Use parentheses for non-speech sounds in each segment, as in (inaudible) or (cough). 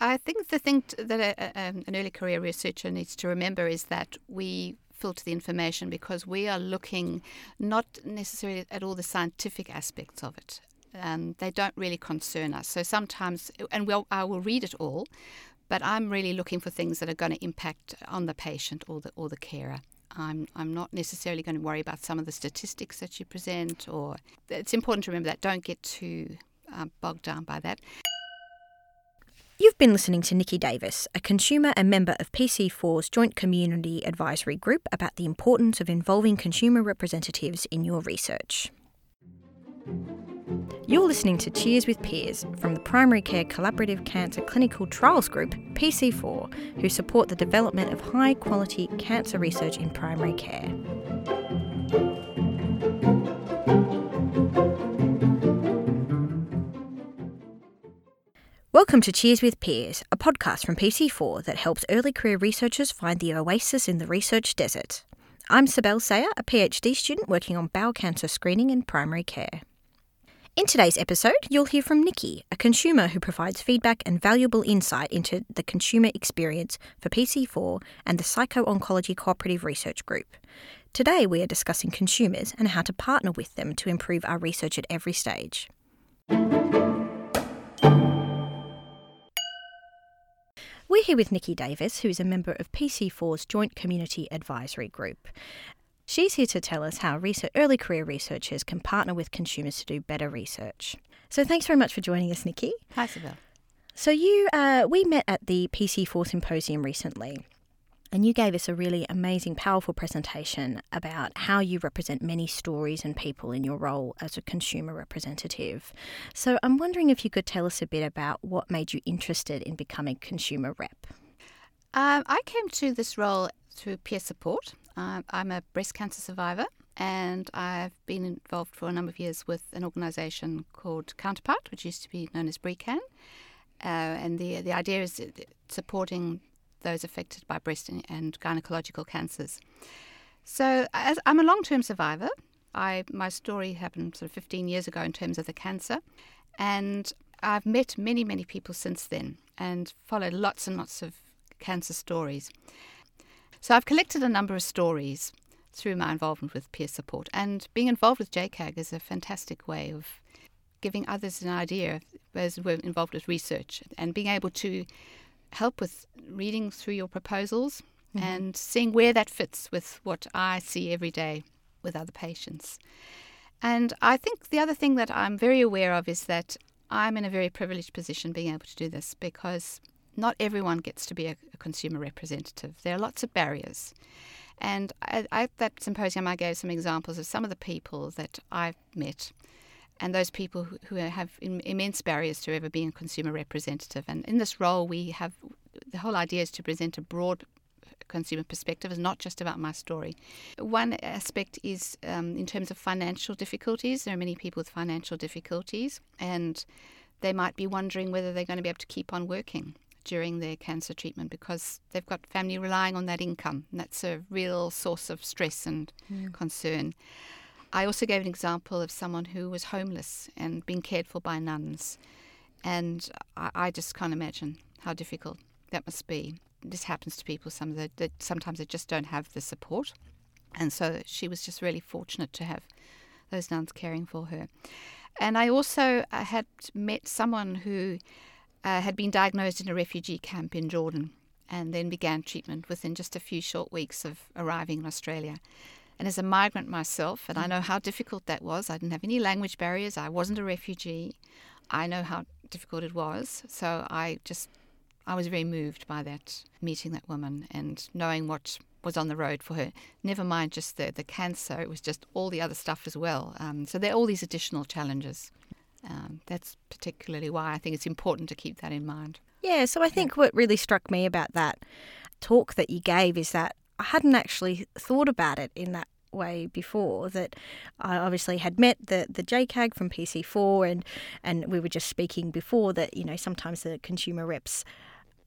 I think the thing that a, a, an early career researcher needs to remember is that we filter the information because we are looking not necessarily at all the scientific aspects of it. Um, they don't really concern us. So sometimes, and we'll, I will read it all, but I'm really looking for things that are going to impact on the patient or the or the carer. I'm I'm not necessarily going to worry about some of the statistics that you present, or it's important to remember that. Don't get too uh, bogged down by that. You've been listening to Nikki Davis, a consumer and member of PC4's Joint Community Advisory Group, about the importance of involving consumer representatives in your research. You're listening to Cheers with Peers from the Primary Care Collaborative Cancer Clinical Trials Group, PC4, who support the development of high quality cancer research in primary care. Welcome to Cheers with Peers, a podcast from PC4 that helps early career researchers find the oasis in the research desert. I'm Sibel Saya, a PhD student working on bowel cancer screening in primary care. In today's episode, you'll hear from Nikki, a consumer who provides feedback and valuable insight into the consumer experience for PC4 and the Psycho Oncology Cooperative Research Group. Today, we are discussing consumers and how to partner with them to improve our research at every stage. We're here with Nikki Davis, who's a member of PC4's Joint Community Advisory Group. She's here to tell us how research, early career researchers can partner with consumers to do better research. So thanks very much for joining us, Nikki. Hi, Sibel. So you, uh, we met at the PC4 symposium recently, and you gave us a really amazing, powerful presentation about how you represent many stories and people in your role as a consumer representative. So I'm wondering if you could tell us a bit about what made you interested in becoming consumer rep. Um, I came to this role through peer support. Um, I'm a breast cancer survivor, and I've been involved for a number of years with an organisation called Counterpart, which used to be known as BreaCan. Uh, and the the idea is supporting those affected by breast and gynecological cancers. So, as I'm a long-term survivor, I my story happened sort of 15 years ago in terms of the cancer, and I've met many, many people since then and followed lots and lots of cancer stories. So I've collected a number of stories through my involvement with peer support, and being involved with JCAG is a fantastic way of giving others an idea as we're involved with research and being able to help with reading through your proposals mm-hmm. and seeing where that fits with what I see every day with other patients. And I think the other thing that I'm very aware of is that I'm in a very privileged position being able to do this because not everyone gets to be a, a consumer representative. There are lots of barriers. And at that symposium, I gave some examples of some of the people that I've met and those people who, who have Im- immense barriers to ever being a consumer representative. And in this role, we have the whole idea is to present a broad consumer perspective is not just about my story. One aspect is um, in terms of financial difficulties. There are many people with financial difficulties, and they might be wondering whether they're going to be able to keep on working during their cancer treatment because they've got family relying on that income. And that's a real source of stress and mm. concern. I also gave an example of someone who was homeless and being cared for by nuns. And I, I just can't imagine how difficult that must be. This happens to people some that, sometimes they just don't have the support. And so she was just really fortunate to have those nuns caring for her. And I also uh, had met someone who uh, had been diagnosed in a refugee camp in Jordan and then began treatment within just a few short weeks of arriving in Australia. And as a migrant myself, and I know how difficult that was, I didn't have any language barriers, I wasn't a refugee. I know how difficult it was. So I just, I was very moved by that, meeting that woman and knowing what was on the road for her. Never mind just the, the cancer, it was just all the other stuff as well. Um, so there are all these additional challenges. Um, that's particularly why I think it's important to keep that in mind. Yeah, so I think what really struck me about that talk that you gave is that I hadn't actually thought about it in that way before that I obviously had met the the JCAG from PC4 and and we were just speaking before that you know sometimes the consumer reps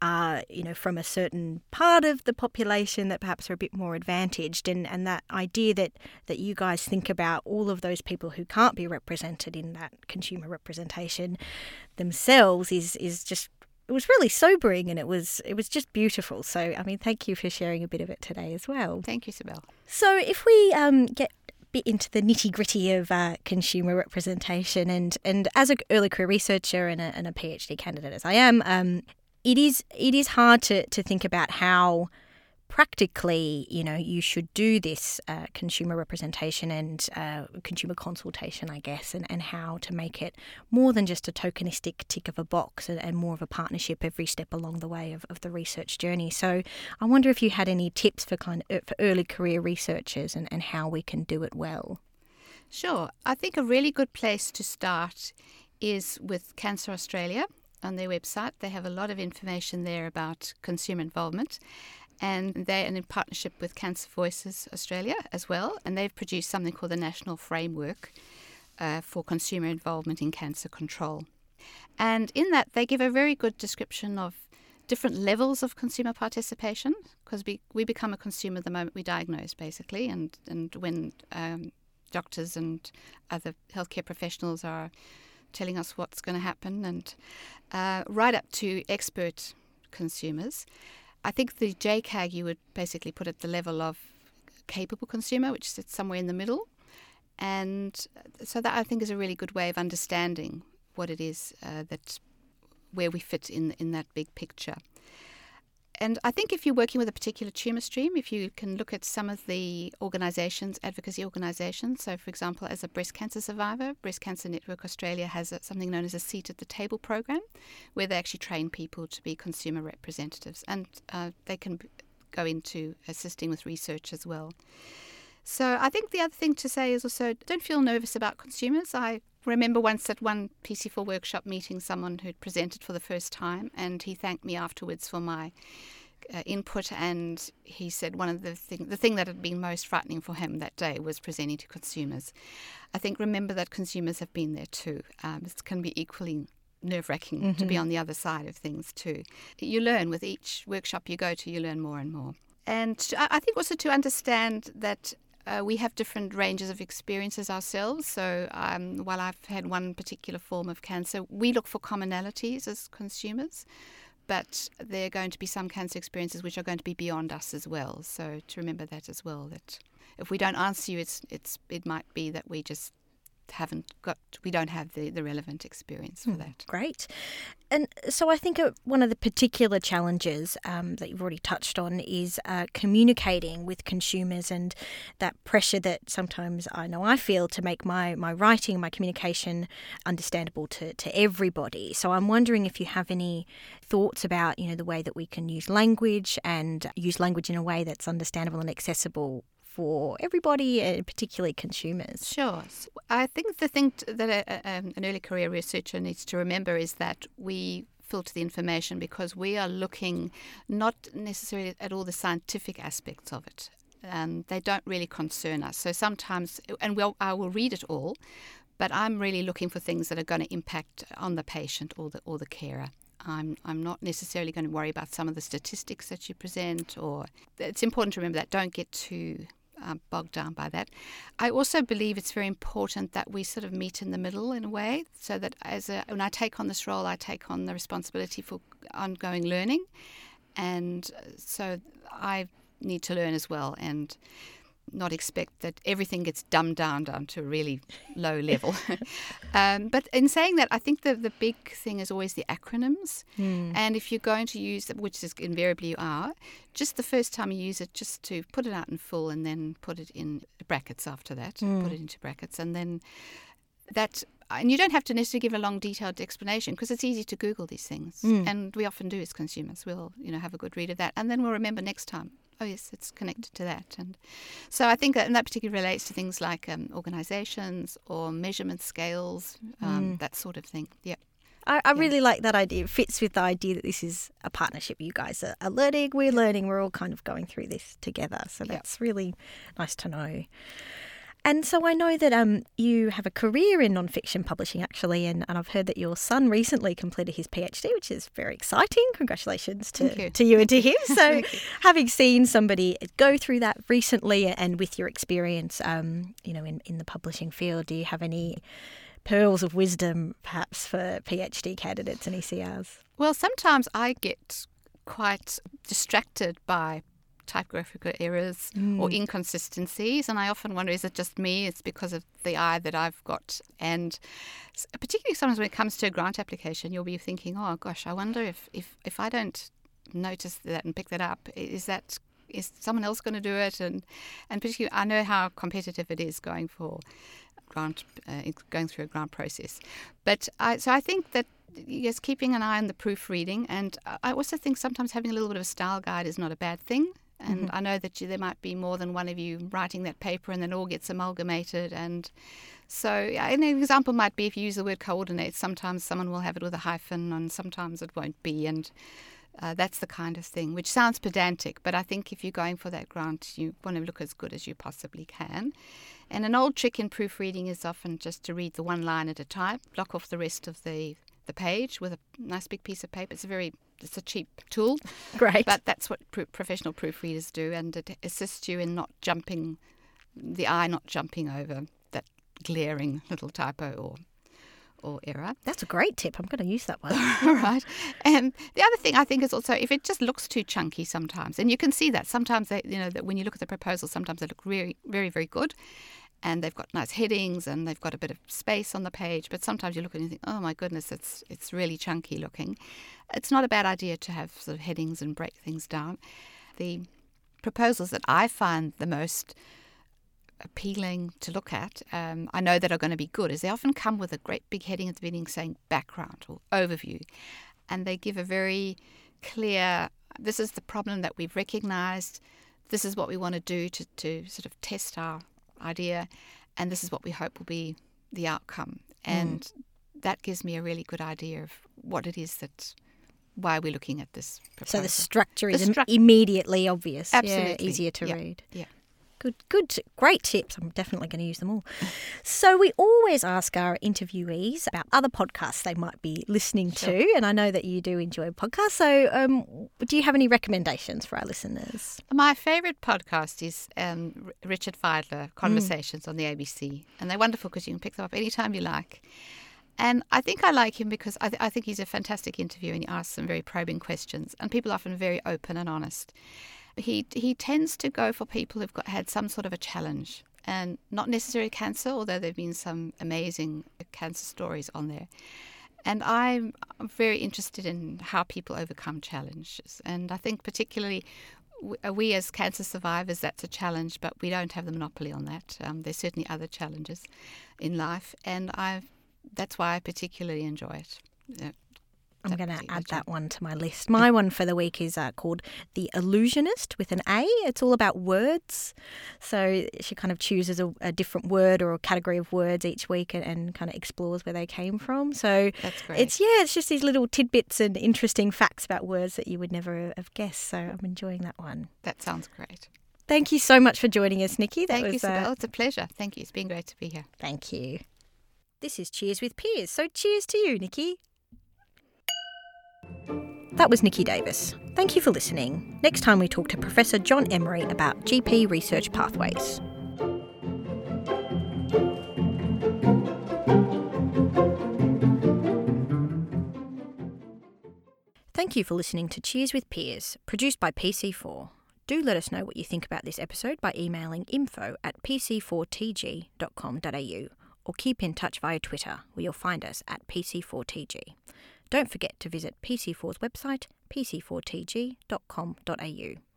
are you know from a certain part of the population that perhaps are a bit more advantaged and and that idea that that you guys think about all of those people who can't be represented in that consumer representation themselves is is just it was really sobering and it was it was just beautiful. So I mean, thank you for sharing a bit of it today as well. Thank you, Sibel. So if we um, get bit into the nitty gritty of uh, consumer representation. And, and as an early career researcher and a, and a PhD candidate as I am, um, it is it is hard to, to think about how practically, you know, you should do this uh, consumer representation and uh, consumer consultation, I guess, and, and how to make it more than just a tokenistic tick of a box and, and more of a partnership every step along the way of, of the research journey. So I wonder if you had any tips for kind of, for early career researchers and, and how we can do it well. Sure. I think a really good place to start is with Cancer Australia on their website. They have a lot of information there about consumer involvement and they're in partnership with Cancer Voices Australia as well, and they've produced something called the National Framework uh, for Consumer Involvement in Cancer Control. And in that, they give a very good description of different levels of consumer participation because we, we become a consumer the moment we diagnose, basically, and, and when um, doctors and other healthcare professionals are telling us what's going to happen, and uh, right up to expert consumers. I think the JCAG you would basically put at the level of capable consumer, which sits somewhere in the middle. And so that I think is a really good way of understanding what it is uh, that where we fit in in that big picture. And I think if you're working with a particular tumour stream, if you can look at some of the organisations, advocacy organisations, so for example, as a breast cancer survivor, Breast Cancer Network Australia has something known as a seat at the table program, where they actually train people to be consumer representatives, and uh, they can go into assisting with research as well. So I think the other thing to say is also don't feel nervous about consumers. I remember once at one PC4 workshop meeting someone who'd presented for the first time, and he thanked me afterwards for my uh, input. And he said one of the thing, the thing that had been most frightening for him that day was presenting to consumers. I think remember that consumers have been there too. Um, it can be equally nerve wracking mm-hmm. to be mm-hmm. on the other side of things too. You learn with each workshop you go to, you learn more and more. And I think also to understand that uh, we have different ranges of experiences ourselves. So, um, while I've had one particular form of cancer, we look for commonalities as consumers, but there are going to be some cancer experiences which are going to be beyond us as well. So, to remember that as well, that if we don't answer you, it's it's it might be that we just haven't got we don't have the, the relevant experience for mm, that. Great. And so I think uh, one of the particular challenges um, that you've already touched on is uh, communicating with consumers and that pressure that sometimes I know I feel to make my, my writing, my communication understandable to, to everybody. So I'm wondering if you have any thoughts about, you know, the way that we can use language and use language in a way that's understandable and accessible for everybody, and particularly consumers? Sure. I think the thing that a, um, an early career researcher needs to remember is that we filter the information because we are looking not necessarily at all the scientific aspects of it. Um, they don't really concern us. So sometimes, and we'll, I will read it all, but I'm really looking for things that are going to impact on the patient or the or the carer. I'm, I'm not necessarily going to worry about some of the statistics that you present, or it's important to remember that don't get too um, bogged down by that. I also believe it's very important that we sort of meet in the middle in a way, so that as a, when I take on this role, I take on the responsibility for ongoing learning, and so I need to learn as well. And not expect that everything gets dumbed down down to a really low level. (laughs) um, but in saying that, I think the, the big thing is always the acronyms. Mm. And if you're going to use them, which is invariably you are, just the first time you use it, just to put it out in full and then put it in brackets after that, mm. put it into brackets, and then that and you don't have to necessarily give a long detailed explanation because it's easy to google these things mm. and we often do as consumers we'll you know have a good read of that and then we'll remember next time oh yes, it's connected to that. And so I think that, and that particularly relates to things like um, organisations or measurement scales, um, mm. that sort of thing. Yeah. I, I yeah. really like that idea. It fits with the idea that this is a partnership. You guys are, learning, we're learning, we're all kind of going through this together. So that's yeah. really nice to know. And so I know that um, you have a career in nonfiction publishing, actually, and, and I've heard that your son recently completed his PhD, which is very exciting. Congratulations to you. to you and to him. (laughs) So, having seen somebody go through that recently and with your experience, um, you know, in, in the publishing field, do you have any pearls of wisdom, perhaps, for PhD candidates and ECRs? Well, sometimes I get quite distracted by typographical errors mm. or inconsistencies. And I often wonder is it just me? It's because of the eye that I've got. And particularly sometimes when it comes to a grant application, you'll be thinking, oh gosh, I wonder if, if, if I don't notice that and pick that up, is that is someone else going to do it? And and particularly, I know how competitive it is going for grant, uh, going through a grant process. But I, so I think that yes, keeping an eye on the proofreading, and I also think sometimes having a little bit of a style guide is not a bad thing. And mm-hmm. I know that you, there might be more than one of you writing that paper, and then all gets amalgamated. And so, an example might be if you use the word coordinate, sometimes someone will have it with a hyphen, and sometimes it won't be. And uh, that's the kind of thing, which sounds pedantic, but I think if you're going for that grant, you want to look as good as you possibly can. And an old trick in proofreading is often just to read the one line at a time, block off the rest of the the page with a nice big piece of paper. It's a very it's a cheap tool, (laughs) great, but that's what pro- professional proofreaders do, and it assists you in not jumping the eye, not jumping over that glaring little typo or or error. That's a great tip. I'm going to use that one. (laughs) All right. And the other thing I think is also if it just looks too chunky sometimes, and you can see that sometimes they, you know, that when you look at the proposal, sometimes they look really, very, very good, and they've got nice headings and they've got a bit of space on the page. But sometimes you look at it and you think, oh my goodness, it's it's really chunky looking. It's not a bad idea to have sort of headings and break things down. The proposals that I find the most appealing to look at, um, I know that are going to be good, is they often come with a great big heading at the beginning saying background or overview. And they give a very clear this is the problem that we've recognized, this is what we want to do to, to sort of test our idea, and this is what we hope will be the outcome. Mm. And mm. that gives me a really good idea of what it is that why we're looking at this. Proposal. So the structure the is stru- immediately obvious. Absolutely. Yeah, easier to yeah. read. Yeah. Good, good, great tips. I'm definitely going to use them all. So, we always ask our interviewees about other podcasts they might be listening sure. to, and I know that you do enjoy podcasts. So, um, do you have any recommendations for our listeners? My favourite podcast is um, Richard Fidler, Conversations mm. on the ABC, and they're wonderful because you can pick them up anytime you like. And I think I like him because I, th- I think he's a fantastic interviewer and he asks some very probing questions, and people are often very open and honest he he tends to go for people who've got had some sort of a challenge and not necessarily cancer, although there've been some amazing cancer stories on there. And I'm very interested in how people overcome challenges. And I think particularly we as cancer survivors, that's a challenge, but we don't have the monopoly on that. Um, there's certainly other challenges in life, and I that's why I particularly enjoy it. I'm going to add that one to my list. My one for the week is uh, called The Allusionist with an A. It's all about words. So she kind of chooses a, a different word or a category of words each week and, and, kind of explores where they came from. So That's great. it's, yeah, it's just these little tidbits and interesting facts about words that you would never have guessed. So I'm enjoying that one. That sounds great. Thank you so much for joining us, Nikki. That Thank was, you, Sibel. Uh, it's a pleasure. Thank you. It's been great to be here. Thank you. This is Cheers with Peers. So cheers to you, Nikki. That was Nikki Davis. Thank you for listening. Next time we talk to Professor John Emery about GP research pathways. Thank you for listening to Cheers with Peers, produced by PC4. Do let us know what you think about this episode by emailing info at pc4tg.com.au or keep in touch via Twitter, where you'll find us at PC4TG. Don't forget to visit PC4's website, pc4tg.com.au.